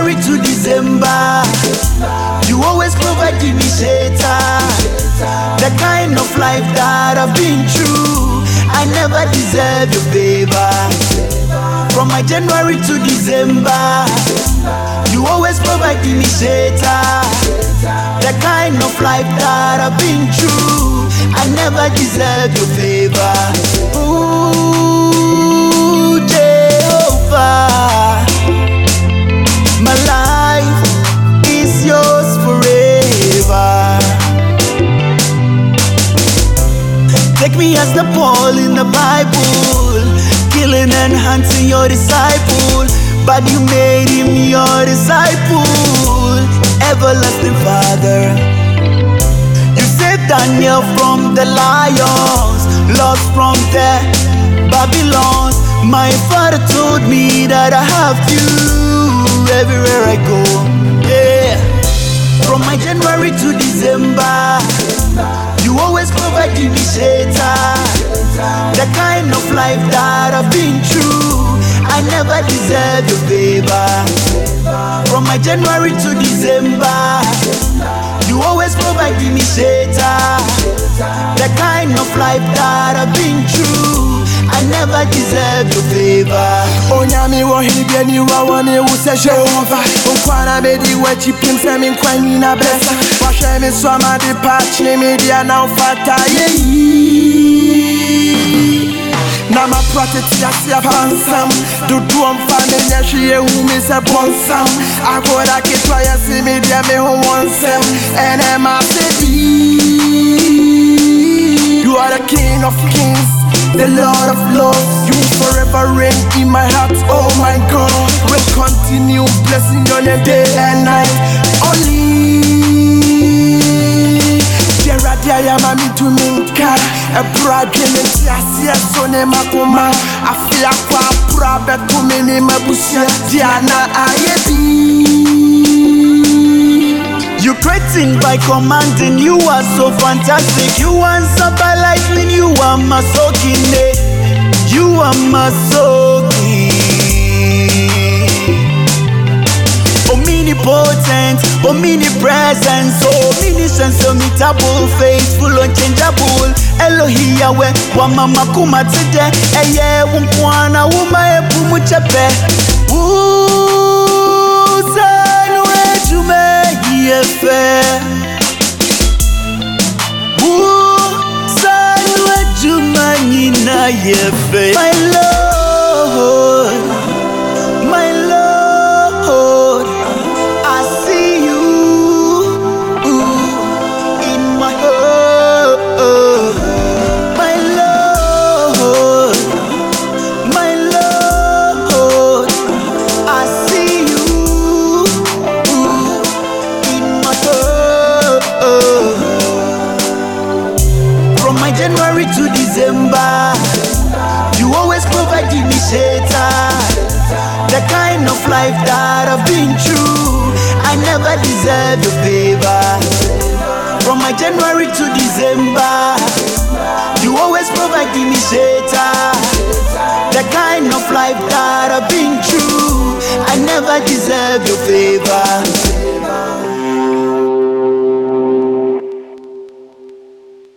January to December, you always provide me shelter. The kind of life that I've been through, I never deserve your favor. From my January to December, you always provide me shelter. The kind of life that I've been through, I never deserve your favor. Ooh, Take me as the Paul in the Bible, killing and hunting your disciple, but you made him your disciple, everlasting Father. You saved Daniel from the lions, lost from the Babylon. My father told me that I have you everywhere I go. Yeah. From my January to December, you always provide me shelter. The kind of life that I've been through, I never deserve your favor. From my January to December, you always provide me shelter. The kind of life that I've been through, Never deserve your favor. Oh, onyame wɔ hene bia ni wa wɔ ne wo sɛ jehova nkwana bɛdi w'akyi pem sɛ me nkwa nyina bɛsa wahwɛ me so amade pa kyene me dea na wofata yɛyi na mato atete ase apansam dodoɔ mfa menyɛ hwee ehu me sɛ bɔnsam akoda ketewa yɛse me deɛ me ho wɔ nsɛm ɛnɛ mase bi You are the King of Kings, the Lord of love. You forever reign in my heart. Oh my God, will continue blessing your name day and night. Only. Gerard Yama me to minka A brage me tiasia so ne makoma Afia kwa prabe to me ne mabusia Diana ayebi You creating by commanding, you are so fantastic. You answer by lightning, you are my soaking. Eh? You are my soaking. Omnipotent, omnipresent, so omniscient, so meetable, faithful, unchangeable. Elohi Yahweh, wa mama kuma today. Eye wunkwana wuma epumu chepe. Ooh, nyina yefe. Ah. The kind of life that I've been through, I never deserve your favor. From my January to December, you always provide me shelter. The kind of life that I've been through, I never deserve your favor.